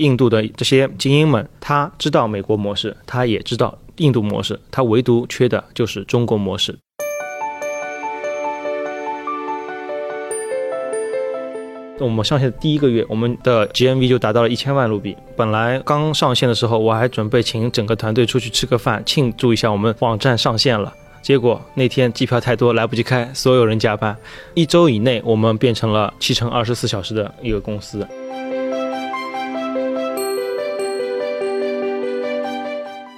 印度的这些精英们，他知道美国模式，他也知道印度模式，他唯独缺的就是中国模式。我们上线的第一个月，我们的 GMV 就达到了一千万卢比。本来刚上线的时候，我还准备请整个团队出去吃个饭，庆祝一下我们网站上线了。结果那天机票太多，来不及开，所有人加班。一周以内，我们变成了七乘二十四小时的一个公司。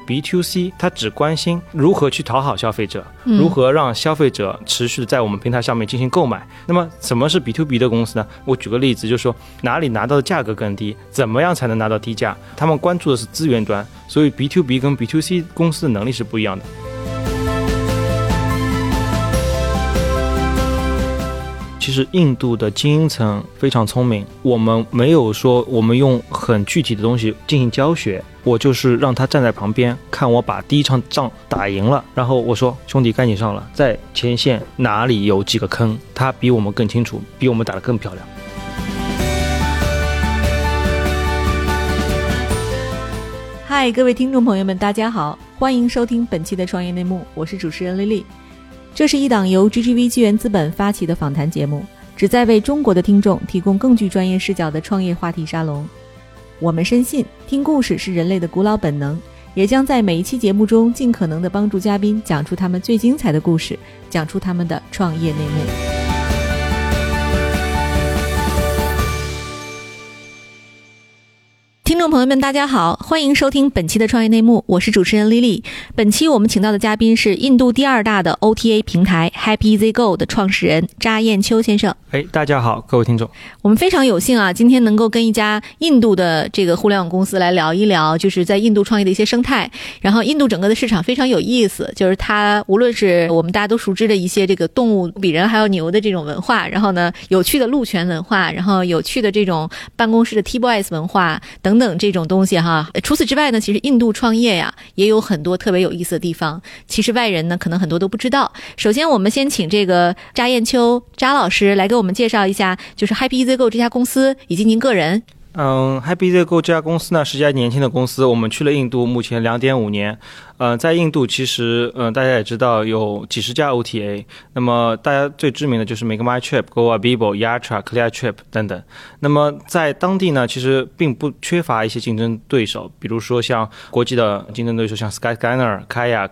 B to C，它只关心如何去讨好消费者，如何让消费者持续的在我们平台上面进行购买。那么，什么是 B to B 的公司呢？我举个例子，就是说哪里拿到的价格更低，怎么样才能拿到低价？他们关注的是资源端，所以 B to B 跟 B to C 公司的能力是不一样的。其实印度的精英层非常聪明，我们没有说我们用很具体的东西进行教学，我就是让他站在旁边看我把第一场仗打赢了，然后我说兄弟赶紧上了，在前线哪里有几个坑，他比我们更清楚，比我们打得更漂亮。嗨，各位听众朋友们，大家好，欢迎收听本期的创业内幕，我是主持人丽丽。这是一档由 GGV 纪元资本发起的访谈节目，旨在为中国的听众提供更具专业视角的创业话题沙龙。我们深信，听故事是人类的古老本能，也将在每一期节目中尽可能的帮助嘉宾讲出他们最精彩的故事，讲出他们的创业内幕。听众朋友们，大家好，欢迎收听本期的创业内幕，我是主持人 Lily。本期我们请到的嘉宾是印度第二大的 OTA 平台 Happy Easy Go 的创始人扎彦秋先生。哎，大家好，各位听众，我们非常有幸啊，今天能够跟一家印度的这个互联网公司来聊一聊，就是在印度创业的一些生态。然后，印度整个的市场非常有意思，就是它无论是我们大家都熟知的一些这个动物比人还要牛的这种文化，然后呢，有趣的鹿泉文化，然后有趣的这种办公室的 T Boys 文化等等。等这种东西哈，除此之外呢，其实印度创业呀也有很多特别有意思的地方。其实外人呢可能很多都不知道。首先，我们先请这个扎艳秋扎老师来给我们介绍一下，就是 Happy Easy Go 这家公司以及您个人。嗯，Happy Easy Go 这家公司呢是一家年轻的公司，我们去了印度，目前两点五年。呃，在印度其实，嗯，大家也知道有几十家 OTA，那么大家最知名的就是 Make My Trip、Go Avibo、Yatra、Clear Trip 等等。那么在当地呢，其实并不缺乏一些竞争对手，比如说像国际的竞争对手，像 Skyscanner、Kayak、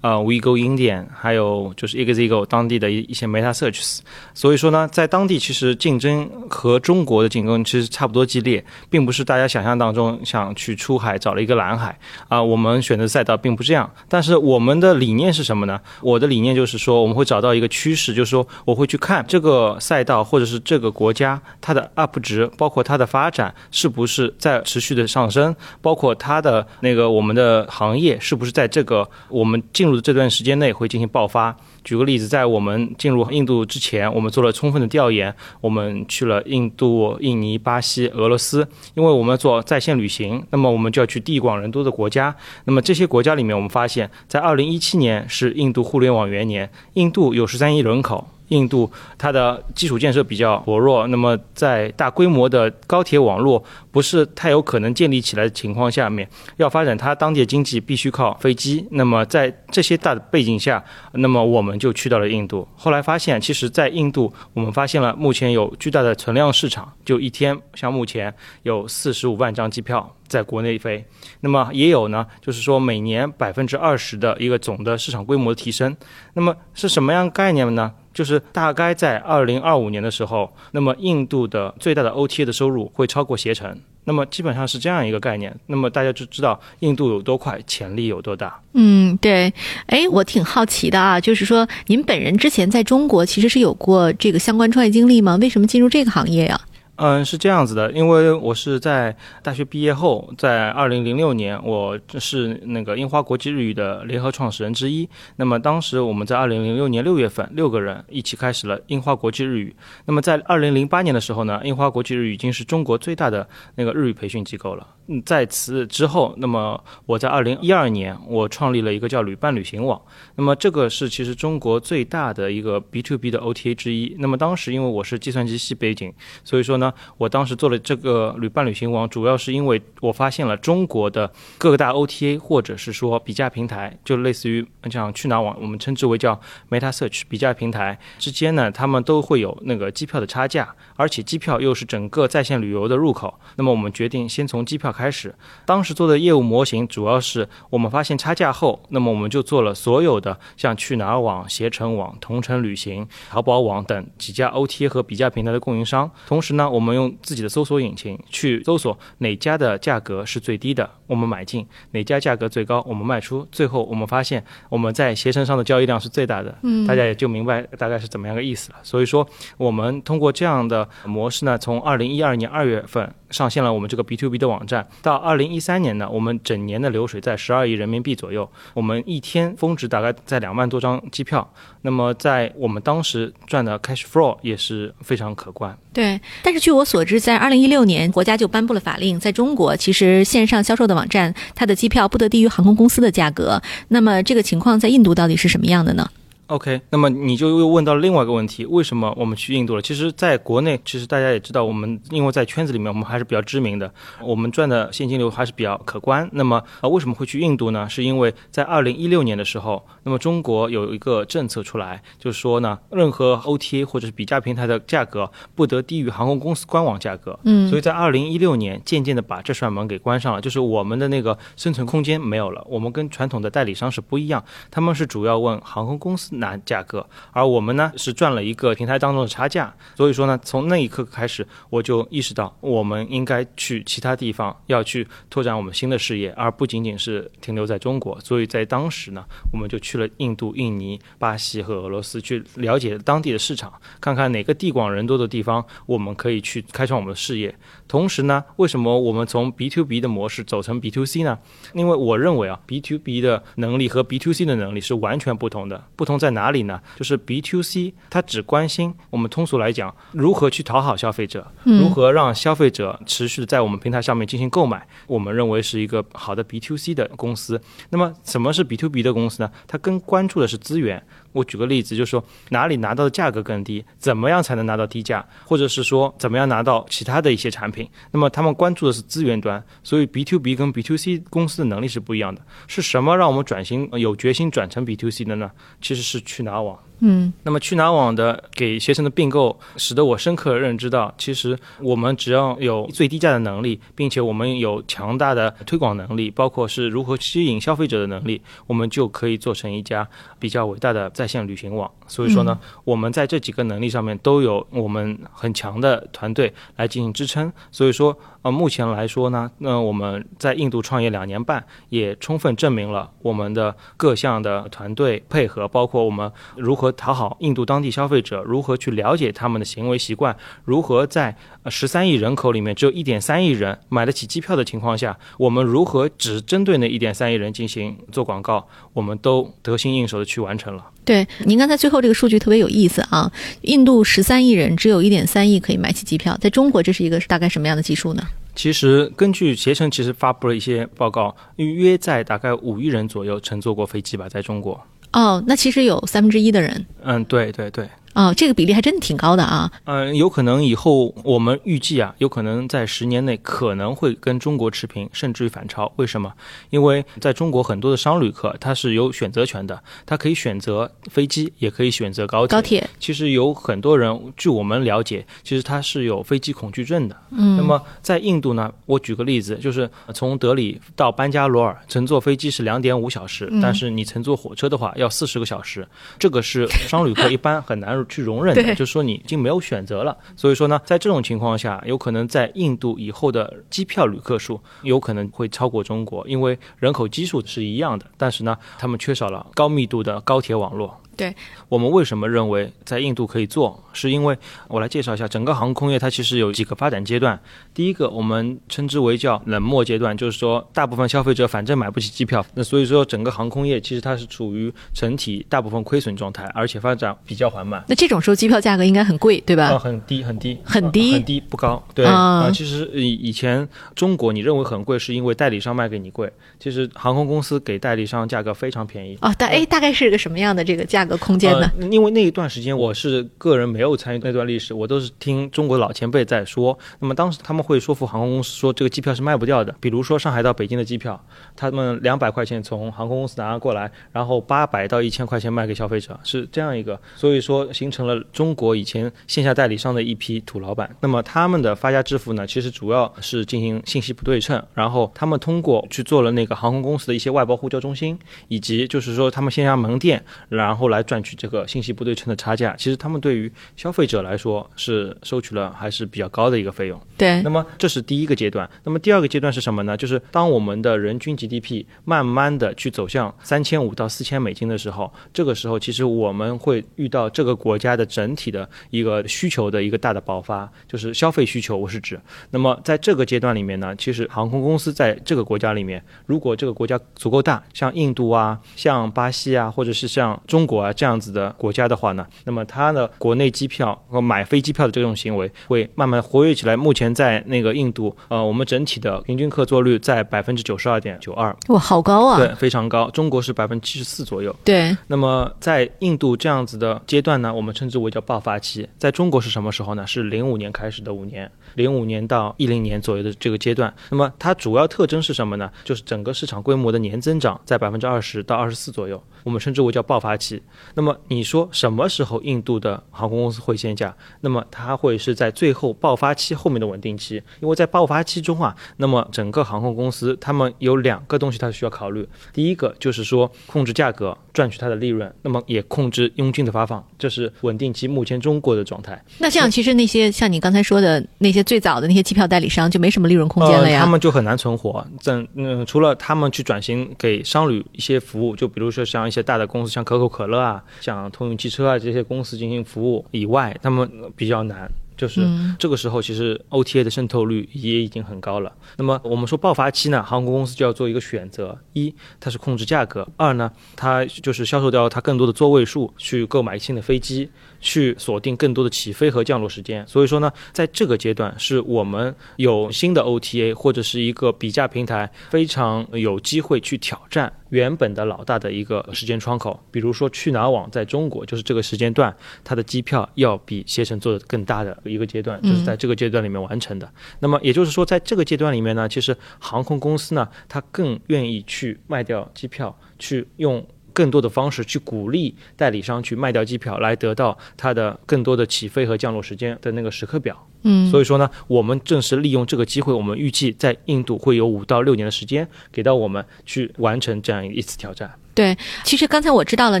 呃，WeGo Indian，还有就是 Exigo 当地的一一些 Meta Search。所以说呢，在当地其实竞争和中国的竞争其实差不多激烈，并不是大家想象当中想去出海找了一个蓝海啊。我们选择赛道并不是。这样，但是我们的理念是什么呢？我的理念就是说，我们会找到一个趋势，就是说，我会去看这个赛道或者是这个国家它的 up 值，包括它的发展是不是在持续的上升，包括它的那个我们的行业是不是在这个我们进入的这段时间内会进行爆发。举个例子，在我们进入印度之前，我们做了充分的调研，我们去了印度、印尼、巴西、俄罗斯，因为我们做在线旅行，那么我们就要去地广人多的国家。那么这些国家里面，我们发现，在二零一七年是印度互联网元年，印度有十三亿人口。印度它的基础建设比较薄弱，那么在大规模的高铁网络不是太有可能建立起来的情况下面，要发展它当地的经济必须靠飞机。那么在这些大的背景下，那么我们就去到了印度。后来发现，其实，在印度我们发现了目前有巨大的存量市场，就一天像目前有四十五万张机票在国内飞。那么也有呢，就是说每年百分之二十的一个总的市场规模的提升。那么是什么样概念呢？就是大概在二零二五年的时候，那么印度的最大的 OTA 的收入会超过携程，那么基本上是这样一个概念。那么大家就知道印度有多快，潜力有多大。嗯，对。哎，我挺好奇的啊，就是说您本人之前在中国其实是有过这个相关创业经历吗？为什么进入这个行业呀？嗯，是这样子的，因为我是在大学毕业后，在二零零六年，我是那个樱花国际日语的联合创始人之一。那么当时我们在二零零六年六月份，六个人一起开始了樱花国际日语。那么在二零零八年的时候呢，樱花国际日语已经是中国最大的那个日语培训机构了。嗯，在此之后，那么我在二零一二年，我创立了一个叫旅伴旅行网。那么这个是其实中国最大的一个 B to B 的 OTA 之一。那么当时因为我是计算机系背景，所以说呢。我当时做了这个旅伴旅行网，主要是因为我发现了中国的各大 OTA 或者是说比价平台，就类似于像去哪网，我们称之为叫 Meta Search 比价平台之间呢，他们都会有那个机票的差价，而且机票又是整个在线旅游的入口。那么我们决定先从机票开始。当时做的业务模型主要是我们发现差价后，那么我们就做了所有的像去哪儿网、携程网、同城旅行、淘宝网等几家 OTA 和比价平台的供应商。同时呢，我们用自己的搜索引擎去搜索哪家的价格是最低的，我们买进；哪家价格最高，我们卖出。最后我们发现我们在携程上的交易量是最大的，嗯大家也就明白大概是怎么样个意思了。所以说，我们通过这样的模式呢，从二零一二年二月份上线了我们这个 B to B 的网站，到二零一三年呢，我们整年的流水在十二亿人民币左右，我们一天峰值大概在两万多张机票。那么在我们当时赚的 cash flow 也是非常可观。对，但是据我所知，在二零一六年，国家就颁布了法令，在中国，其实线上销售的网站，它的机票不得低于航空公司的价格。那么这个情况在印度到底是什么样的呢？OK，那么你就又问到了另外一个问题，为什么我们去印度了？其实，在国内，其实大家也知道，我们因为在圈子里面，我们还是比较知名的，我们赚的现金流还是比较可观。那么，啊，为什么会去印度呢？是因为在二零一六年的时候，那么中国有一个政策出来，就是说呢，任何 OTA 或者是比价平台的价格不得低于航空公司官网价格。嗯所以在二零一六年，渐渐的把这扇门给关上了，就是我们的那个生存空间没有了。我们跟传统的代理商是不一样，他们是主要问航空公司拿价格，而我们呢是赚了一个平台当中的差价。所以说呢，从那一刻开始，我就意识到我们应该去其他地方，要去拓展我们新的事业，而不仅仅是停留在中国。所以在当时呢，我们就去了印度、印尼、巴西和俄罗斯，去了解当地的市场，看看哪个地广人多的地方，我们可以去开创我们的事业。同时呢，为什么我们从 B to B 的模式走成 B to C 呢？因为我认为啊，B to B 的能力和 B to C 的能力是完全不同的。不同在哪里呢？就是 B to C 它只关心我们通俗来讲，如何去讨好消费者，如何让消费者持续的在我们平台上面进行购买。我们认为是一个好的 B to C 的公司。那么什么是 B to B 的公司呢？它更关注的是资源。我举个例子，就是说哪里拿到的价格更低，怎么样才能拿到低价，或者是说怎么样拿到其他的一些产品。那么他们关注的是资源端，所以 B to B 跟 B to C 公司的能力是不一样的。是什么让我们转型呃有决心转成 B to C 的呢？其实是去哪网。嗯那么去哪网的给携程的并购，使得我深刻认知到，其实我们只要有最低价的能力，并且我们有强大的推广能力，包括是如何吸引消费者的能力，我们就可以做成一家比较伟大的在线旅行网。所以说呢，我们在这几个能力上面都有我们很强的团队来进行支撑。所以说，呃，目前来说呢，那我们在印度创业两年半，也充分证明了我们的各项的团队配合，包括我们如何讨好印度当地消费者，如何去了解他们的行为习惯，如何在十三亿人口里面只有一点三亿人买得起机票的情况下，我们如何只针对那一点三亿人进行做广告，我们都得心应手的去完成了。对，您刚才最后这个数据特别有意思啊！印度十三亿人，只有一点三亿可以买起机票，在中国这是一个大概什么样的基数呢？其实根据携程其实发布了一些报告，约在大概五亿人左右乘坐过飞机吧，在中国。哦，那其实有三分之一的人嗯，对对对。哦，这个比例还真的挺高的啊。嗯，有可能以后我们预计啊，有可能在十年内可能会跟中国持平，甚至于反超。为什么？因为在中国很多的商旅客他是有选择权的，他可以选择飞机，也可以选择高铁。高铁，其实有很多人，据我们了解，其实他是有飞机恐惧症的。嗯，那么在印度呢，我举个例子，就是从德里到班加罗尔乘坐飞机是两点五小时，但是你乘坐火车的话要四十个小时，这个是商旅客一般很难去容忍的，就是说你已经没有选择了。所以说呢，在这种情况下，有可能在印度以后的机票旅客数有可能会超过中国，因为人口基数是一样的，但是呢，他们缺少了高密度的高铁网络。对，我们为什么认为在印度可以做？是因为我来介绍一下整个航空业，它其实有几个发展阶段。第一个，我们称之为叫冷漠阶段，就是说大部分消费者反正买不起机票，那所以说整个航空业其实它是处于整体大部分亏损状态，而且发展比较缓慢。那这种时候机票价格应该很贵，对吧？啊，很低很低，很低呃很低，不高。对啊啊，其实以以前中国你认为很贵，是因为代理商卖给你贵，其实航空公司给代理商价格非常便宜。哦，大哎，大概是个什么样的这个价格的空间呢？因为那一段时间我是个人没有参与那段历史，我都是听中国老前辈在说。那么当时他们会说服航空公司说这个机票是卖不掉的，比如说上海到北京的机票，他们两百块钱从航空公司拿过来，然后八百到一千块钱卖给消费者，是这样一个，所以说形成了中国以前线下代理商的一批土老板。那么他们的发家致富呢，其实主要是进行信息不对称，然后他们通过去做了那个航空公司的一些外包呼叫中心，以及就是说他们线下门店，然后来赚取这个信息不对称的差价。其实他们对于消费者来说是收取了还是比较高的一个费用。对那么这是第一个阶段。那么第二个阶段是什么呢？就是当我们的人均 GDP 慢慢的去走向三千五到四千美金的时候，这个时候其实我们会遇到这个国家的整体的一个需求的一个大的爆发，就是消费需求，我是指。那么在这个阶段里面呢，其实航空公司在这个国家里面，如果这个国家足够大，像印度啊、像巴西啊，或者是像中国啊这样子的国家的话呢，那么它的国内机票和买飞机票的这种行为会慢慢活跃起来。目前在那个印度，呃，我们整体的平均客座率在百分之九十二点九二，哇，好高啊！对，非常高。中国是百分之七十四左右。对那么在印度这样子的阶段呢，我们称之为叫爆发期。在中国是什么时候呢？是零五年开始的五年，零五年到一零年左右的这个阶段。那么它主要特征是什么呢？就是整个市场规模的年增长在百分之二十到二十四左右，我们称之为叫爆发期。那么你说什么时候印度的航空公司会限价？那么它会是在最后爆发期后面的稳定期，因为在爆发期中啊，那么整个航空公司他们有两个东西它需要考虑，第一个就是说控制价格，赚取它的利润，那么也控制佣金的发放，这是稳定期目前中国的状态。那这样其实那些像你刚才说的那些最早的那些机票代理商就没什么利润空间了呃，呀。他们就很难存活。整嗯、除了他们去转型给商旅一些服务，就比如说像一些大的公司，像可口可乐啊、像通用汽车啊这些公司进行服务以外，他们呃比较难。就是嗯。这个时候，其实 OTA 的渗透率也已经很高了。那么我们说爆发期呢，航空公司就要做一个选择：一，它是控制价格；二呢，它就是销售掉它更多的座位数，去购买新的飞机，去锁定更多的起飞和降落时间。所以说呢，在这个阶段，是我们有新的 OTA 或者是一个比价平台非常有机会去挑战原本的老大的一个时间窗口。比如说去哪儿网在中国就是这个时间段，它的机票要比携程做的更大的一个阶段，就是在这个阶段里面完成的。那么也就是说，在这个阶段里面呢，其实航空公司呢，它更愿意去卖掉机票，去用。更多的方式去鼓励代理商去卖掉机票，来得到它的更多的起飞和降落时间的那个时刻表。嗯，所以说呢，我们正是利用这个机会，我们预计在印度会有五到六年的时间给到我们去完成这样一次挑战。对，其实刚才我知道了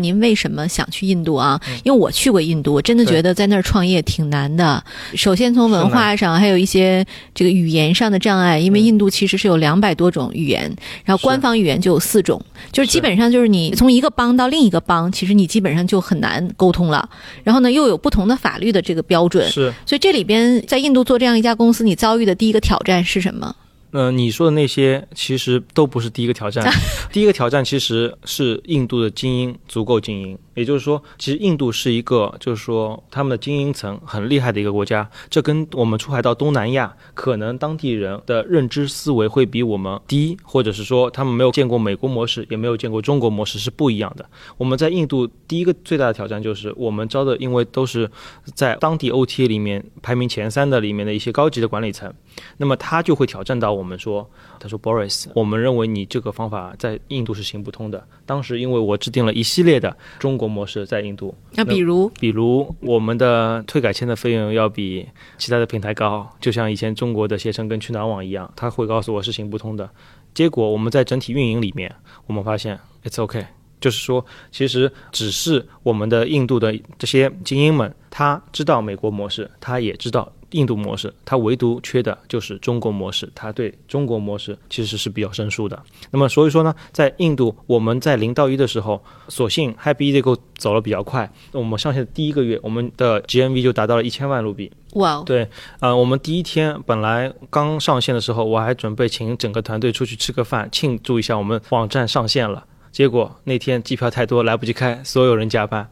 您为什么想去印度啊，因为我去过印度，我真的觉得在那儿创业挺难的。首先从文化上，还有一些这个语言上的障碍，因为印度其实是有两百多种语言，然后官方语言就有四种，就是基本上就是你从一个邦到另一个邦，其实你基本上就很难沟通了。然后呢，又有不同的法律的这个标准，是，所以这里边在印度做这样一家公司，你遭遇的第一个挑战是什么？呃，你说的那些其实都不是第一个挑战，第一个挑战其实是印度的精英足够精英，也就是说，其实印度是一个就是说他们的精英层很厉害的一个国家，这跟我们出海到东南亚，可能当地人的认知思维会比我们低，或者是说他们没有见过美国模式，也没有见过中国模式是不一样的。我们在印度第一个最大的挑战就是我们招的，因为都是在当地 OTA 里面排名前三的里面的一些高级的管理层，那么他就会挑战到我们说，他说 Boris，我们认为你这个方法在印度是行不通的。当时因为我制定了一系列的中国模式在印度，那比如，比如我们的退改签的费用要比其他的平台高，就像以前中国的携程跟去哪儿网一样，他会告诉我是行不通的。结果我们在整体运营里面，我们发现 it's OK，就是说，其实只是我们的印度的这些精英们，他知道美国模式，他也知道印度模式，它唯独缺的就是中国模式，它对中国模式其实是比较生疏的。那么所以说呢，在印度我们在零到一的时候，所幸 Happy Easygo 走了比较快，我们上线的第一个月，我们的 GMV 就达到了一千万卢比。哇哦，对，呃，我们第一天本来刚上线的时候，我还准备请整个团队出去吃个饭，庆祝一下我们网站上线了。结果那天机票太多，来不及开，所有人加班。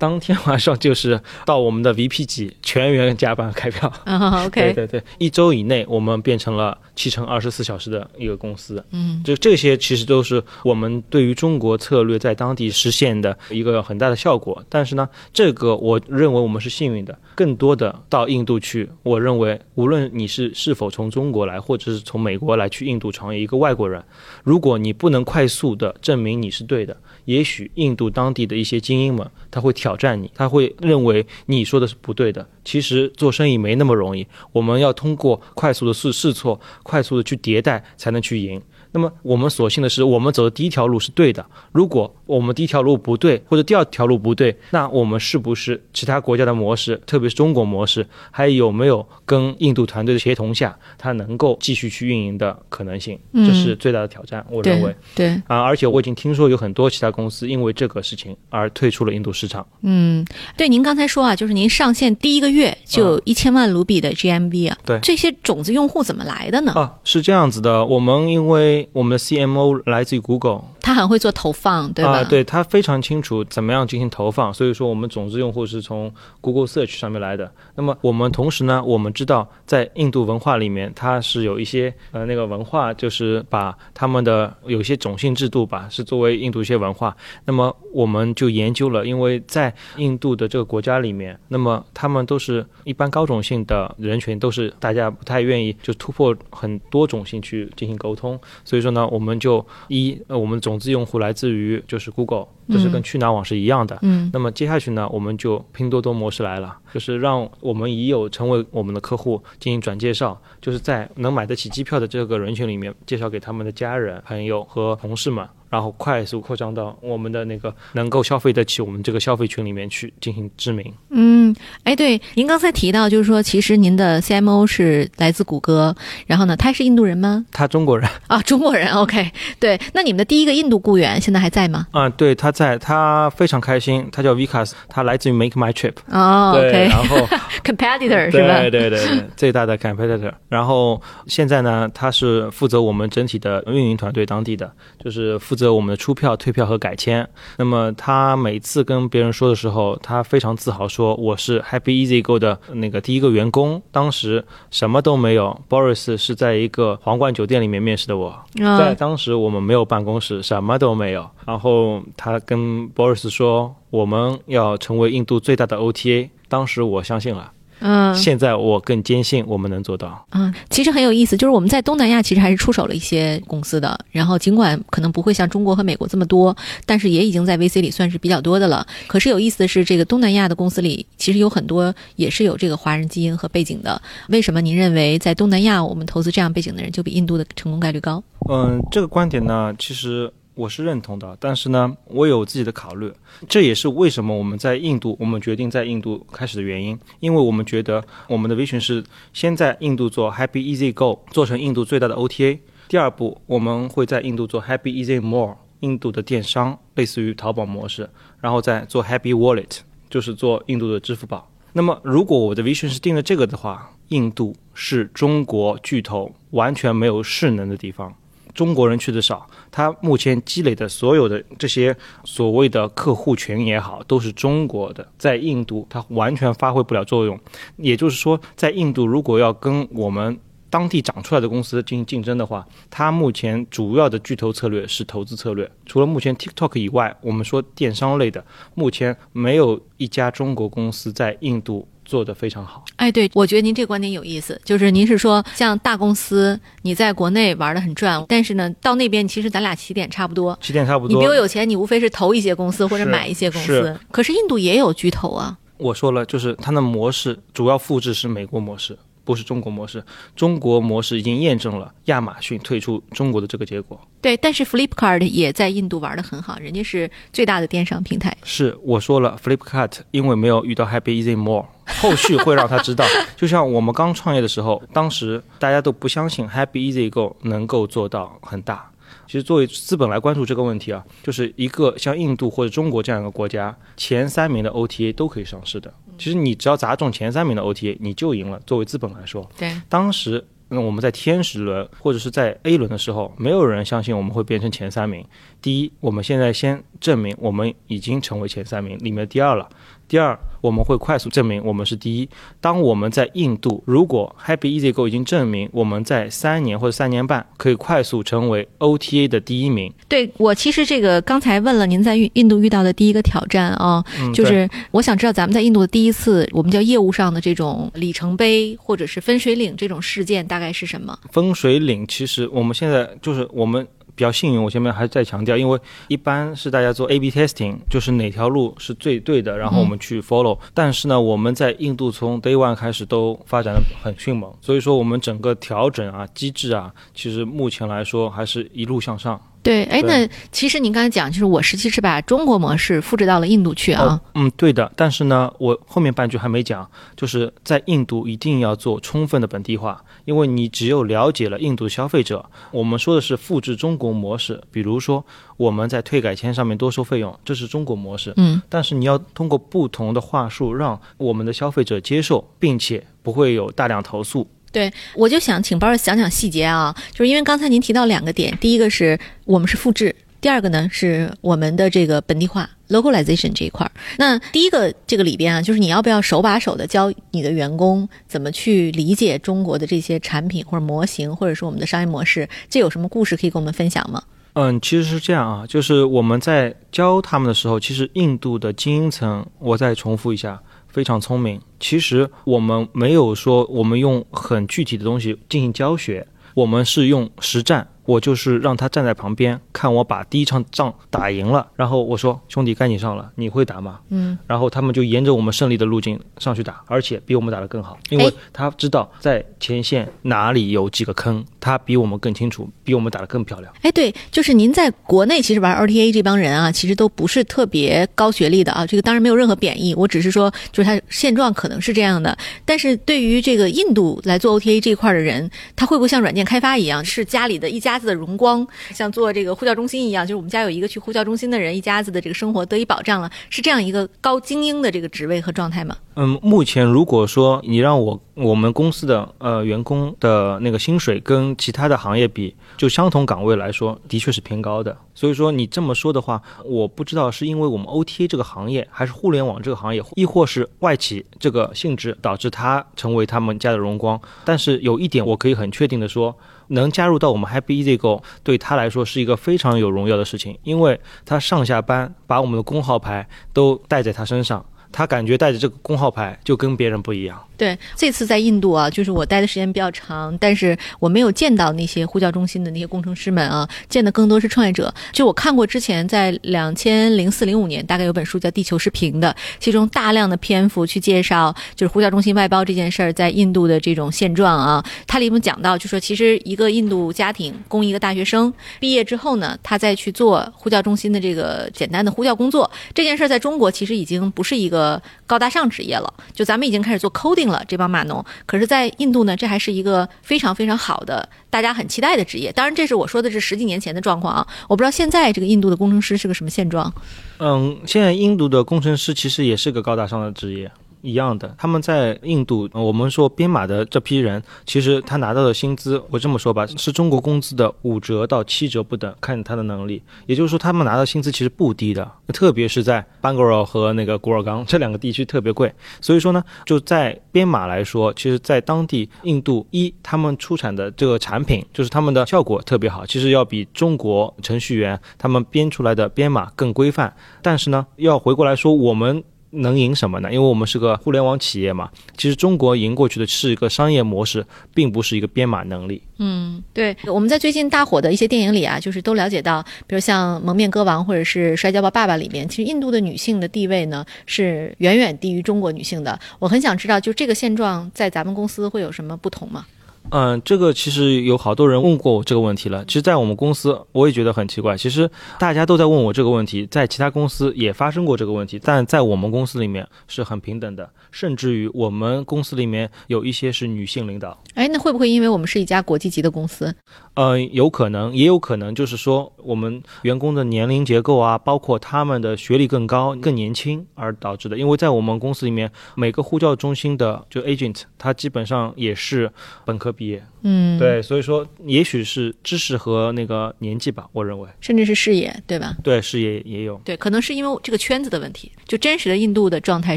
当天晚上就是到我们的 VP 级全员加班开票。啊，OK，对对对，一周以内我们变成了七乘二十四小时的一个公司。嗯就这些其实都是我们对于中国策略在当地实现的一个很大的效果。但是呢，这个我认为我们是幸运的，更多的到印度去，我认为无论你是是否从中国来，或者是从美国来去印度创业，一个外国人，如果你不能快速的证明你是对的，也许印度当地的一些精英们他会挑挑战你，他会认为你说的是不对的。其实做生意没那么容易，我们要通过快速的试试错，快速的去迭代，才能去赢。那么我们所幸的是，我们走的第一条路是对的。如果我们第一条路不对，或者第二条路不对，那我们是不是其他国家的模式，特别是中国模式，还有没有跟印度团队的协同下，它能够继续去运营的可能性？嗯这是最大的挑战，我认为对。对，啊，而且我已经听说有很多其他公司因为这个事情而退出了印度市场。嗯，对，您刚才说啊，就是您上线第一个月就有一千万卢比的 GMV 啊，对这些种子用户怎么来的呢？啊，是这样子的，我们因为我们的 CMO 来自于 Google，他很会做投放，对吧？啊，对他非常清楚怎么样进行投放，所以说我们种子用户是从 Google Search 上面来的。那么我们同时呢，我们知道在印度文化里面，它是有一些呃那个文化，就是把他们的有一些种姓制度吧，是作为印度一些文化。那么我们就研究了，因为在印度的这个国家里面，那么他们都是一般高种姓的人群，都是大家不太愿意就突破很多种姓去进行沟通。所以说呢，我们就一呃，我们种子用户来自于就是 Google，就是跟去哪儿网是一样的。嗯那么接下去呢，我们就拼多多模式来了，就是让我们已有成为我们的客户进行转介绍，就是在能买得起机票的这个人群里面，介绍给他们的家人、朋友和同事们，然后快速扩张到我们的那个能够消费得起我们这个消费群里面去进行知名。嗯，哎，对，您刚才提到就是说，其实您的 CMO 是来自谷歌，然后呢，他是印度人吗？他中国人 啊，中国人，OK，对，那你们的第一个印度雇员现在还在吗？啊、对，他在，他非常开心，他叫 Vikas，他来自于 Make My Trip。哦对然后 competitor 是吧？对对对对，最大的 competitor。然后现在呢，他是负责我们整体的运营团队，当地的就是负责我们的出票、退票和改签。那么他每次跟别人说的时候，他非常自豪说：“我是 Happy Easy Go 的那个第一个员工，当时什么都没有，Boris 是在一个皇冠酒店里面面试的我。”在啊，当时我们没有办公室，什么都没有。然后他跟 Boris 说，我们要成为印度最大的 OTA。当时我相信了，嗯现在我更坚信我们能做到。嗯，其实很有意思，就是我们在东南亚其实还是出手了一些公司的，然后尽管可能不会像中国和美国这么多，但是也已经在 VC 里算是比较多的了。可是有意思的是，这个东南亚的公司里其实有很多也是有这个华人基因和背景的。为什么您认为在东南亚我们投资这样背景的人就比印度的成功概率高？嗯，这个观点呢，其实我是认同的，但是呢，我有自己的考虑。这也是为什么我们在印度，我们决定在印度开始的原因，因为我们觉得我们的 vision 是先在印度做 Happy Easy Go，做成印度最大的 OTA。第二步，我们会在印度做 Happy Easy More，印度的电商，类似于淘宝模式，然后再做 Happy Wallet，就是做印度的支付宝。那么，如果我的 vision 是定了这个的话，印度是中国巨头完全没有势能的地方。中国人去的少，他目前积累的所有的这些所谓的客户群也好，都是中国的，在印度它完全发挥不了作用。也就是说，在印度如果要跟我们当地长出来的公司进行竞争的话，它目前主要的巨头策略是投资策略。除了目前 TikTok 以外，我们说电商类的，目前没有一家中国公司在印度做得非常好。哎，对，我觉得您这个观点有意思，就是您是说，像大公司你在国内玩的很赚，但是呢，到那边其实咱俩起点差不多。起点差不多你比我。有钱，你无非是投一些公司或者买一些公司是。可是印度也有巨头啊。我说了，就是它的模式主要复制是美国模式，不是中国模式。中国模式已经验证了亚马逊退出中国的这个结果。对，但是 Flipkart 也在印度玩的很好，人家是最大的电商平台。是我说了，Flipkart 因为没有遇到 Happy Easy More，后续会让他知道。就像我们刚创业的时候，当时大家都不相信 Happy Easy Go 能够做到很大。其实作为资本来关注这个问题啊，就是一个像印度或者中国这样一个国家，前三名的 OTA 都可以上市的。其实你只要砸中前三名的 OTA，你就赢了。作为资本来说，对，当时嗯，我们在天使轮或者是在 A 轮的时候，没有人相信我们会变成前三名。第一，我们现在先证明我们已经成为前三名里面第二了。第二，我们会快速证明我们是第一。当我们在印度，如果 Happy Easy Go 已经证明我们在三年或者三年半可以快速成为 OTA 的第一名，对我其实这个刚才问了您在印印度遇到的第一个挑战啊，嗯，就是我想知道咱们在印度的第一次我们叫业务上的这种里程碑或者是分水岭这种事件大概是什么？分水岭，其实我们现在就是我们比较幸运，我前面还是在强调，因为一般是大家做 A/B testing，就是哪条路是最对的，然后我们去 follow、但是呢，我们在印度从 day one 开始都发展的很迅猛，所以说我们整个调整啊、机制啊，其实目前来说还是一路向上。对，哎，那其实您刚才讲，就是我实际是把中国模式复制到了印度去啊。哦，嗯，对的。但是呢，我后面半句还没讲，就是在印度一定要做充分的本地化，因为你只有了解了印度消费者，我们说的是复制中国模式，比如说我们在退改签上面多收费用，这是中国模式。嗯，但是你要通过不同的话术，让我们的消费者接受，并且不会有大量投诉。对，我就想请包儿讲讲细节啊，就是因为刚才您提到两个点，第一个是我们是复制，第二个呢是我们的这个本地化 localization 这一块儿。那第一个这个里边啊，就是你要不要手把手的教你的员工怎么去理解中国的这些产品或者模型，或者是我们的商业模式？这有什么故事可以跟我们分享吗？嗯，其实是这样啊，就是我们在教他们的时候，其实印度的精英层，我再重复一下，非常聪明。其实我们没有说我们用很具体的东西进行教学，我们是用实战。我就是让他站在旁边看我把第一场仗打赢了，然后我说兄弟该你上了，你会打吗？嗯，然后他们就沿着我们胜利的路径上去打，而且比我们打得更好，因为哎他知道在前线哪里有几个坑，他比我们更清楚，比我们打得更漂亮。哎，对，就是您在国内其实玩 OTA 这帮人啊，其实都不是特别高学历的啊。这个当然没有任何贬义，我只是说，就是他现状可能是这样的。但是对于这个印度来做 OTA 这一块的人，他会不会像软件开发一样，是家里的一家子的荣光，像做这个呼叫中心一样，就是我们家有一个去呼叫中心的人，一家子的这个生活得以保障了，是这样一个高精英的这个职位和状态吗？嗯，目前如果说你让我我们公司的呃员工的那个薪水跟其他的行业比，就相同岗位来说，的确是偏高的。所以说你这么说的话，我不知道是因为我们 OTA 这个行业，还是互联网这个行业，亦或是外企这个性质导致他成为他们家的荣光。但是有一点我可以很确定的说，能加入到我们 Happy Easy Go 对他来说是一个非常有荣耀的事情，因为他上下班把我们的工号牌都带在他身上。他感觉带着这个工号牌就跟别人不一样。对，这次在印度啊，就是我待的时间比较长，但是我没有见到那些呼叫中心的那些工程师们啊，见的更多是创业者。就我看过之前在两千零四零五年，大概有本书叫《地球是平的》，其中大量的篇幅去介绍就是呼叫中心外包这件事儿在印度的这种现状啊。它里面讲到，就说其实一个印度家庭供一个大学生毕业之后呢，他再去做呼叫中心的这个简单的呼叫工作，这件事儿在中国其实已经不是一个呃高大上职业了，就咱们已经开始做 coding 了，这帮码农。可是，在印度呢，这还是一个非常非常好的，大家很期待的职业。当然，这是我说的是十几年前的状况啊，我不知道现在这个印度的工程师是个什么现状。嗯，现在印度的工程师其实也是个高大上的职业。一样的，他们在印度，我们说编码的这批人，其实他拿到的薪资，我这么说吧，是中国工资的五折到七折不等，看他的能力。也就是说，他们拿到薪资其实不低的，特别是在班格罗和那个古尔冈这两个地区特别贵。所以说呢，就在编码来说，其实，在当地印度一他们出产的这个产品，就是他们的效果特别好，其实要比中国程序员他们编出来的编码更规范。但是呢，要回过来说，我们。能赢什么呢？因为我们是个互联网企业嘛。其实中国赢过去的是一个商业模式，并不是一个编码能力。嗯，对，我们在最近大火的一些电影里啊，就是都了解到，比如像《蒙面歌王》或者是《摔跤吧，爸爸》里面，其实印度的女性的地位呢是远远低于中国女性的。我很想知道，就这个现状在咱们公司会有什么不同吗？嗯，这个其实有好多人问过我这个问题了。其实，在我们公司，我也觉得很奇怪。其实大家都在问我这个问题，在其他公司也发生过这个问题，但在我们公司里面是很平等的，甚至于我们公司里面有一些是女性领导。哎，那会不会因为我们是一家国际级的公司？嗯，有可能，也有可能，就是说我们员工的年龄结构啊，包括他们的学历更高、更年轻而导致的。因为在我们公司里面，每个呼叫中心的就 agent，他基本上也是本科科毕业。嗯，，对，所以说也许是知识和那个年纪吧，我认为。甚至是视野，对吧？对，事业也有。对，可能是因为这个圈子的问题。就真实的印度的状态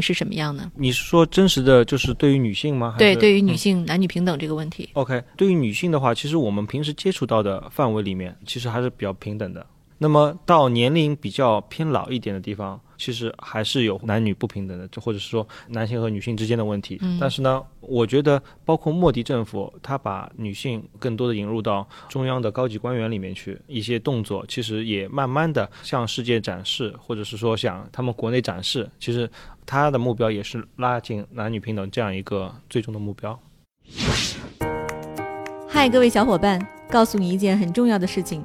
是什么样呢？你是说真实的就是对于女性吗？还对，对于女嗯性男女平等这个问题，OK，对于女性的话，其实我们平时接触到的范围里面，其实还是比较平等的。那么到年龄比较偏老一点的地方，其实还是有男女不平等的，就或者是说男性和女性之间的问题。嗯但是呢，我觉得包括莫迪政府，他把女性更多的引入到中央的高级官员里面去，一些动作其实也慢慢的向世界展示，或者是说向他们国内展示，其实他的目标也是拉近男女平等这样一个最终的目标。嗨，各位小伙伴，告诉你一件很重要的事情：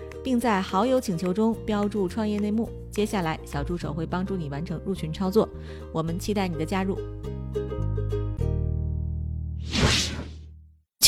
并在好友请求中标注“创业内幕”。接下来，小助手会帮助你完成入群操作。我们期待你的加入。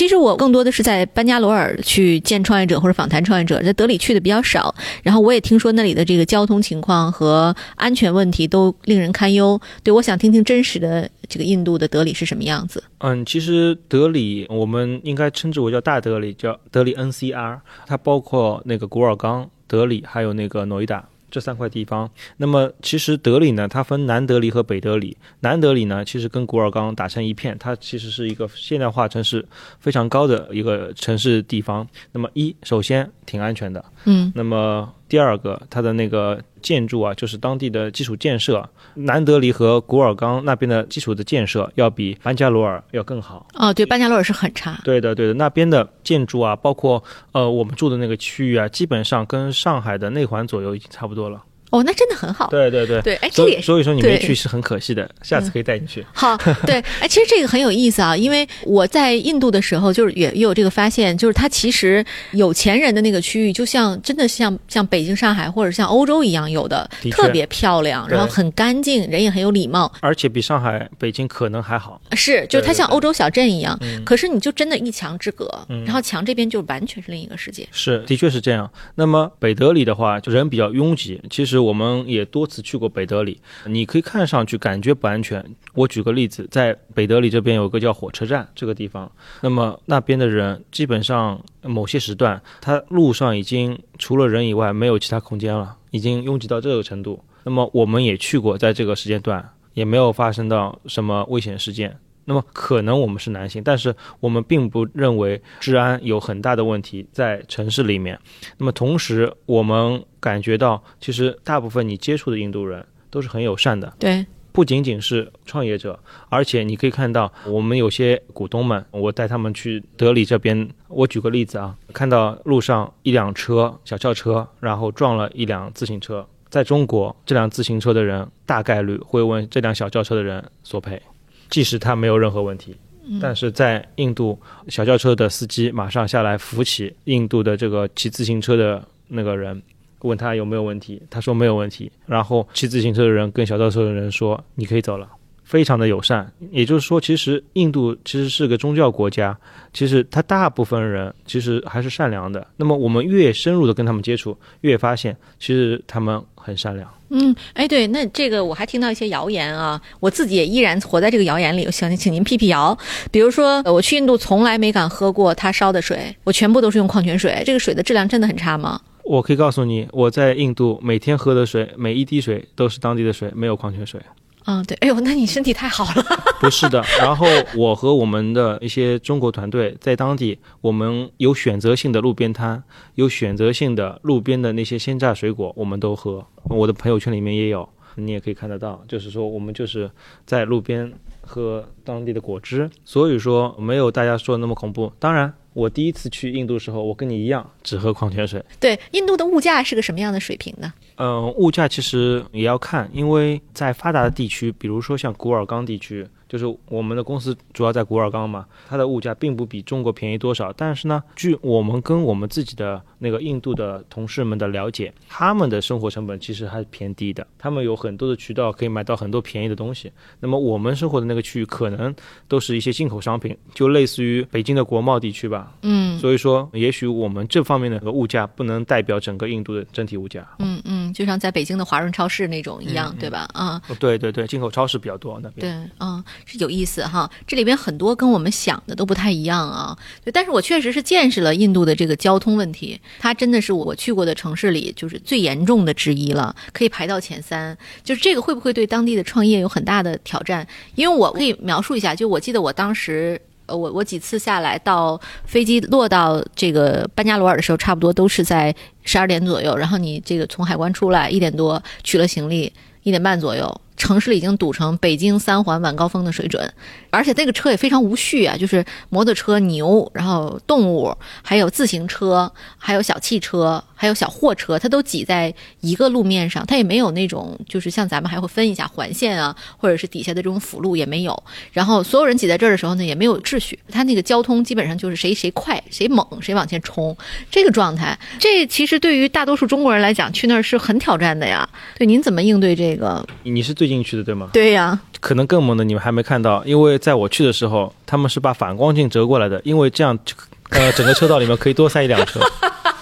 其实我更多的是在班加罗尔去见创业者或者访谈创业者，在德里去的比较少。然后我也听说那里的这个交通情况和安全问题都令人堪忧。对，我想听听真实的这个印度的德里是什么样子。嗯，其实德里我们应该称之为叫大德里，叫德里 NCR，它包括那个古尔冈、德里还有那个诺伊达这三块地方。那么其实德里呢，它分南德里和北德里。南德里呢，其实跟古尔冈打成一片，它其实是一个现代化城市非常高的一个城市地方。那么一，首先挺安全的。嗯那么第二个，它的那个建筑啊，就是当地的基础建设，南德里和古尔冈那边的基础的建设要比班加罗尔要更好。哦，对，班加罗尔是很差。对的，对的，那边的建筑啊，包括呃我们住的那个区域啊，基本上跟上海的内环左右已经差不多了。哦，那真的很好。对对对。对，哎，这也是所以说你没去是很可惜的，下次可以带你去。好，对，哎，其实这个很有意思啊，因为我在印度的时候，就是也也有这个发现，就是它其实有钱人的那个区域，就像真的像像北京、上海或者像欧洲一样，有的的特别漂亮，然后很干净，人也很有礼貌，而且比上海、北京可能还好。是，就是它像欧洲小镇一样。嗯可是你就真的一墙之隔，嗯然后墙这边就完全是另一个世界。是，的确是这样。那么北德里的话，就人比较拥挤。其实我们也多次去过北德里，你可以看上去感觉不安全。我举个例子，在北德里这边有个叫火车站这个地方，那么那边的人基本上某些时段，他路上已经除了人以外没有其他空间了，已经拥挤到这个程度。那么我们也去过，在这个时间段也没有发生到什么危险事件。那么可能我们是男性，但是我们并不认为治安有很大的问题在城市里面。那么同时，我们感觉到，其实大部分你接触的印度人都是很友善的，对，不仅仅是创业者，而且你可以看到，我们有些股东们，我带他们去德里这边。我举个例子啊，看到路上一辆车小轿车，然后撞了一辆自行车。在中国，这辆自行车的人大概率会问这辆小轿车的人索赔，即使他没有任何问题。但是在印度，小轿车的司机马上下来扶起印度的这个骑自行车的那个人，问他有没有问题，他说没有问题。然后骑自行车的人跟小轿车的人说：“你可以走了。”非常的友善。也就是说，其实印度其实是个宗教国家，其实它大部分人其实还是善良的。那么我们越深入的跟他们接触，越发现其实他们很善良。嗯，哎，对，那这个我还听到一些谣言啊，我自己也依然活在这个谣言里，我想请您辟辟谣。比如说，呃我去印度从来没敢喝过他烧的水，我全部都是用矿泉水，这个水的质量真的很差吗？我可以告诉你，我在印度每天喝的水，每一滴水都是当地的水，没有矿泉水。啊、对，哎呦，那你身体太好了。不是的，然后我和我们的一些中国团队在当地，我们有选择性的路边摊，有选择性的路边的那些鲜榨水果，我们都喝。我的朋友圈里面也有，你也可以看得到，就是说我们就是在路边喝当地的果汁，所以说没有大家说的那么恐怖。当然，我第一次去印度的时候，我跟你一样只喝矿泉水。对，印度的物价是个什么样的水平呢？嗯，物价其实也要看，因为在发达的地区，比如说像古尔冈地区，就是我们的公司主要在古尔冈嘛，它的物价并不比中国便宜多少。但是呢，据我们跟我们自己的那个印度的同事们的了解，他们的生活成本其实还是偏低的，他们有很多的渠道可以买到很多便宜的东西。那么我们生活的那个区域可能都是一些进口商品，就类似于北京的国贸地区吧。嗯所以说，也许我们这方面的物价不能代表整个印度的整体物价。嗯嗯，就像在北京的华润超市那种一样，对吧？啊、哦对对对，进口超市比较多那边。对，嗯，是有意思哈。这里边很多跟我们想的都不太一样啊。对，但是我确实是见识了印度的这个交通问题，它真的是我去过的城市里就是最严重的之一了，可以排到前三。就是这个会不会对当地的创业有很大的挑战？因为我可以描述一下，就我记得我当时。我我几次下来到飞机落到这个班加罗尔的时候，差不多都是在十二点左右。然后你这个从海关出来一点多取了行李，一点半左右，城市里已经堵成北京三环晚高峰的水准，而且那个车也非常无序啊，就是摩托车、牛，然后动物，还有自行车，还有小汽车，还有小货车，它都挤在一个路面上，它也没有那种就是像咱们还会分一下环线啊，或者是底下的这种辅路也没有。然后所有人挤在这儿的时候呢，也没有秩序，它那个交通基本上就是谁谁快谁猛谁往前冲这个状态。这其实对于大多数中国人来讲，去那儿是很挑战的呀。对，您怎么应对这个？你是最近去的对吗？对呀，可能更猛的你们还没看到，因为在我去的时候，他们是把反光镜折过来的，因为这样，呃，整个车道里面可以多塞一辆车。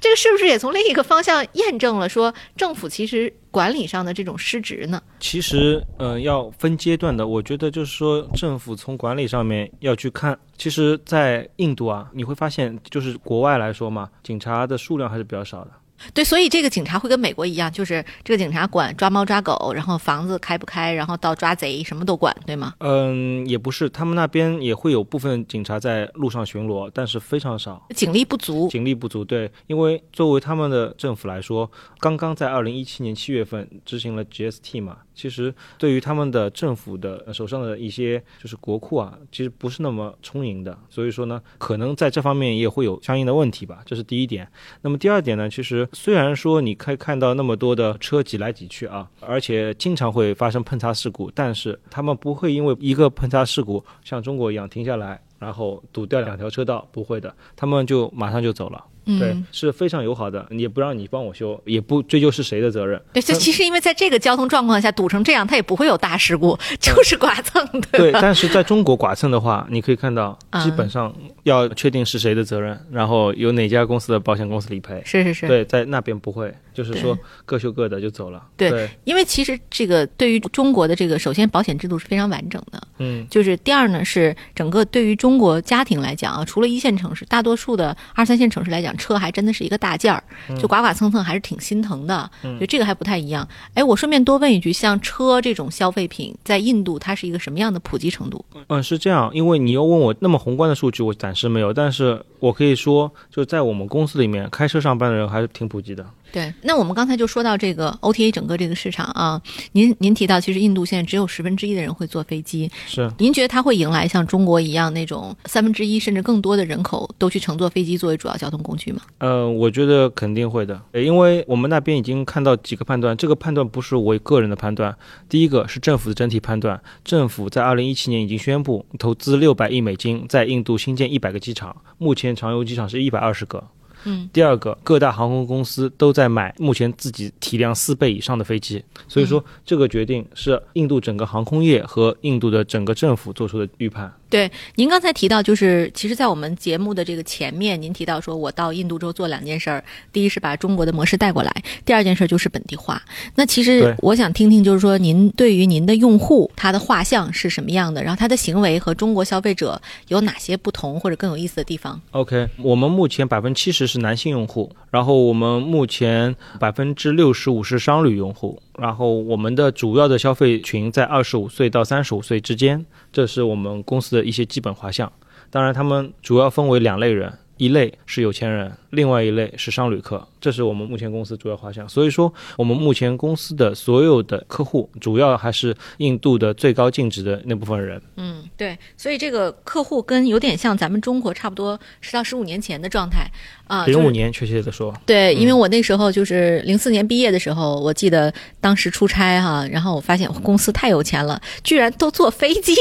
这个是不是也从另一个方向验证了说政府其实管理上的这种失职呢？其实，嗯、要分阶段的。我觉得就是说，政府从管理上面要去看。其实，在印度啊，你会发现，就是国外来说嘛，警察的数量还是比较少的。对，所以这个警察会跟美国一样，就是这个警察管抓猫抓狗，然后房子开不开，然后到抓贼什么都管，对吗？嗯，也不是，他们那边也会有部分警察在路上巡逻，但是非常少。警力不足。警力不足，对，因为作为他们的政府来说，刚刚在二零一七年七月份执行了 GST 嘛，其实对于他们的政府的手上的一些就是国库啊，其实不是那么充盈的，所以说呢，可能在这方面也会有相应的问题吧，这是第一点。那么第二点呢，其实虽然说你可以看到那么多的车挤来挤去啊，而且经常会发生碰擦事故，但是他们不会因为一个碰擦事故像中国一样停下来。然后堵掉两条车道，不会的，他们就马上就走了。对嗯，，是非常友好的，也不让你帮我修，也不追究是谁的责任。对，就其实因为在这个交通状况下堵成这样，它也不会有大事故，就是剐蹭，对，但是在中国剐蹭的话，你可以看到，嗯。基本上要确定是谁的责任，然后由哪家公司的保险公司理赔。是是是，对，在那边不会，就是说各修各的就走了。对对，因为其实这个对于中国的这个，首先保险制度是非常完整的，嗯，就是第二呢是整个对于中国家庭来讲啊，除了一线城市，大多数的二三线城市来讲，车还真的是一个大件儿，就刮刮蹭蹭还是挺心疼的，嗯就这个还不太一样。哎，我顺便多问一句，像车这种消费品，在印度它是一个什么样的普及程度？嗯，是这样，因为你又问我那么宏观的数据，我暂时没有，但是我可以说，就在我们公司里面，开车上班的人还是挺普及的。对，那我们刚才就说到这个 OTA 整个这个市场啊，您您提到，其实印度现在只有十分之一的人会坐飞机，是，您觉得它会迎来像中国一样那种三分之一甚至更多的人口都去乘坐飞机作为主要交通工具吗？呃，我觉得肯定会的，呃因为我们那边已经看到几个判断，这个判断不是我个人的判断。第一个是政府的整体判断，政府在二零一七年已经宣布投资六百亿美金在印度新建一百个机场，目前常用机场是一百二十个。嗯，第二个，各大航空公司都在买目前自己体量四倍以上的飞机，所以说这个决定是印度整个航空业和印度的整个政府做出的预判。对，您刚才提到，就是其实，在我们节目的这个前面，您提到说我到印度之后做两件事儿，第一是把中国的模式带过来，第二件事儿就是本地化。那其实我想听听，就是说您对于您的用户他的画像是什么样的，然后他的行为和中国消费者有哪些不同或者更有意思的地方？OK，我们目前百分之七十是男性用户，然后我们目前百分之六十五是商旅用户，然后我们的主要的消费群在二十五岁到三十五岁之间，这是我们公司的一些基本画像。当然，他们主要分为两类人，一类是有钱人，另外一类是商旅客，这是我们目前公司主要画像。所以说，我们目前公司的所有的客户，主要还是印度的最高净值的那部分人。嗯，对，所以这个客户跟有点像咱们中国差不多十到十五年前的状态啊，零五年确切的说，对，因为我那时候就是零四年毕业的时候，我记得当时出差哈，然后我发现公司太有钱了，居然都坐飞机。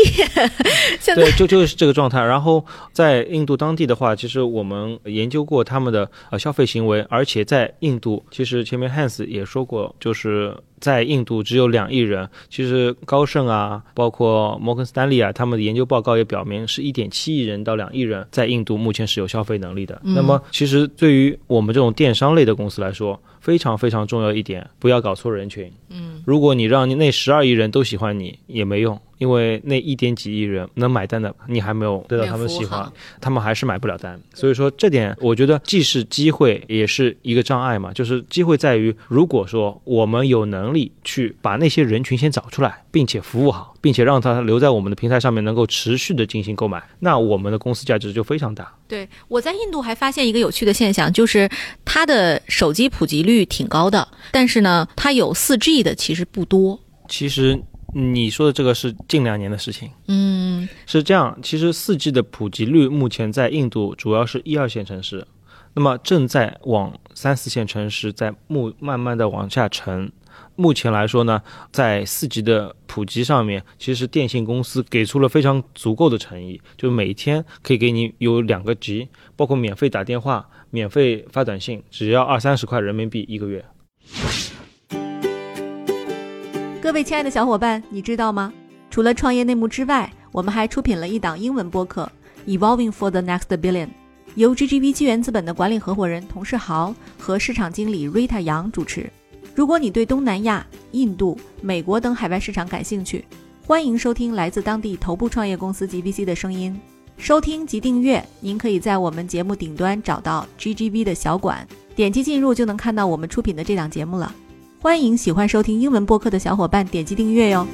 对，就就是这个状态。然后在印度当地的话，其实我们研究过他们的呃消费行为，而且在印度，其实前面汉斯也说过，就是在印度只有两亿人。其实高盛啊，包括摩根斯丹利啊，他们的研究报告也表明，是一点七亿人到两亿人在印度目前是有消费能力的。那么，其实对于我们这种电商类的公司来说，非常非常重要一点，不要搞错人群。嗯，如果你让那十二亿人都喜欢你，也没用。因为那一点几亿人能买单的，你还没有得到他们喜欢，他们还是买不了单。所以说这点，我觉得既是机会，也是一个障碍嘛。就是机会在于，如果说我们有能力去把那些人群先找出来，并且服务好，并且让他留在我们的平台上面，能够持续的进行购买，那我们的公司价值就非常大。对，我在印度还发现一个有趣的现象，就是它的手机普及率挺高的，但是呢，它有四 G 的其实不多。其实。你说的这个是近两年的事情，嗯，是这样。其实四 G 的普及率目前在印度主要是一二线城市，那么正在往三四线城市在慢慢慢的往下沉。目前来说呢，在四 G 的普及上面，其实电信公司给出了非常足够的诚意，就是每天可以给你有两个 G，包括免费打电话、免费发短信，只要二三十块人民币一个月。各位亲爱的小伙伴，你知道吗？除了创业内幕之外，我们还出品了一档英文播客《Evolving for the Next Billion》，由 GGV 纪元资本的管理合伙人童世豪和市场经理 Rita 杨主持。如果你对东南亚、印度、美国等海外市场感兴趣，欢迎收听来自当地头部创业公司 GVC 的声音。收听及订阅，您可以在我们节目顶端找到 GGV 的小馆，点击进入就能看到我们出品的这档节目了。欢迎喜欢收听英文播客的小伙伴点击订阅哟。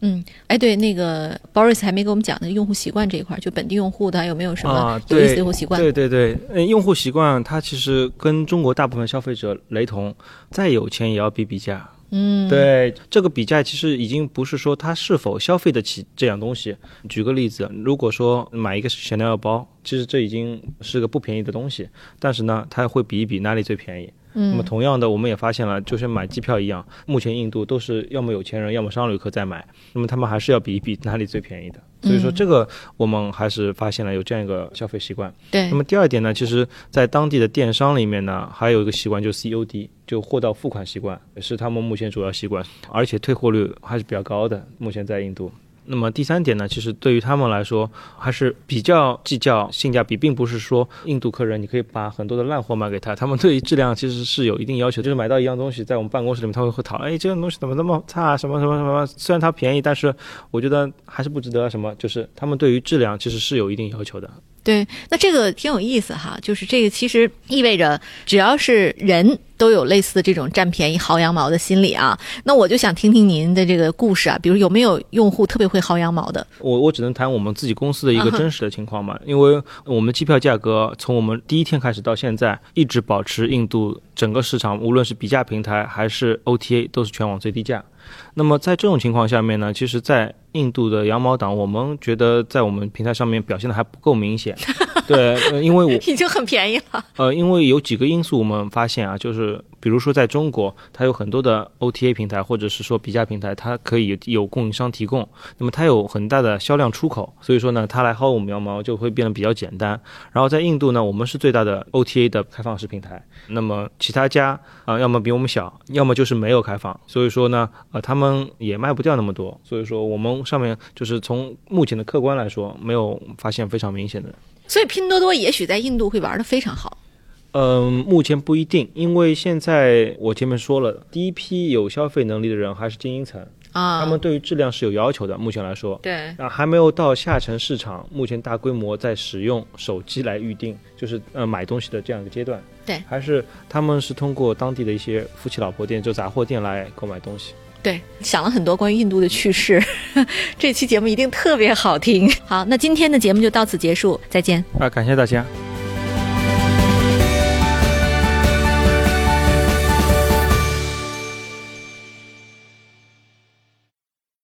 嗯，哎，对，那个 Boris 还没给我们讲的用户习惯这一块，就本地用户的有没有什么有意思的用户习惯？对对对，嗯，用户习惯它其实跟中国大部分消费者雷同，再有钱也要比比价。嗯，对，这个比价其实已经不是说他是否消费得起这样东西。举个例子，如果说买一个香奈儿包，其实这已经是个不便宜的东西，但是呢，他会比一比哪里最便宜。那么同样的，我们也发现了，就像买机票一样，目前印度都是要么有钱人，要么商旅客在买，那么他们还是要比一比哪里最便宜的。所以说，这个我们还是发现了有这样一个消费习惯。对。那么第二点呢，其实，在当地的电商里面呢，还有一个习惯就是 COD，就货到付款习惯，也是他们目前主要习惯，而且退货率还是比较高的。目前在印度。那么第三点呢，其实对于他们来说还是比较计较性价比，并不是说印度客人你可以把很多的烂货卖给他，他们对于质量其实是有一定要求，就是买到一样东西，在我们办公室里面他会会讨论，哎，这个东西怎么那么差，什么什么什么，虽然它便宜，但是我觉得还是不值得，什么，就是他们对于质量其实是有一定要求的。对，那这个挺有意思哈，就是这个其实意味着，只要是人都有类似的这种占便宜薅羊毛的心理啊。那我就想听听您的这个故事啊，比如有没有用户特别会薅羊毛的？我我只能谈我们自己公司的一个真实的情况嘛，因为我们机票价格从我们第一天开始到现在，一直保持印度整个市场，无论是比价平台还是 OTA，都是全网最低价。那么在这种情况下面呢，其实，在印度的羊毛党，我们觉得在我们平台上面表现的还不够明显。对，因为我 已经很便宜了。呃，因为有几个因素，我们发现啊，就是比如说在中国，它有很多的 OTA 平台，或者是说比价平台，它可以有供应商提供，那么它有很大的销量出口，所以说呢，它来薅我们羊毛就会变得比较简单。然后在印度呢，我们是最大的 OTA 的开放式平台，那么其他家啊，要么比我们小，要么就是没有开放，所以说呢，呃，他们也卖不掉那么多，所以说我们上面就是从目前的客观来说，没有发现非常明显的。所以拼多多也许在印度会玩的非常好。嗯，目前不一定，因为现在我前面说了，第一批有消费能力的人还是精英层啊，他们对于质量是有要求的。目前来说，对，啊，还没有到下沉市场，目前大规模在使用手机来预定，就是呃买东西的这样一个阶段。对，还是他们是通过当地的一些夫妻老婆店，就杂货店来购买东西。对，想了很多关于印度的趣事，这期节目一定特别好听。好，那今天的节目就到此结束，再见。啊，感谢大家。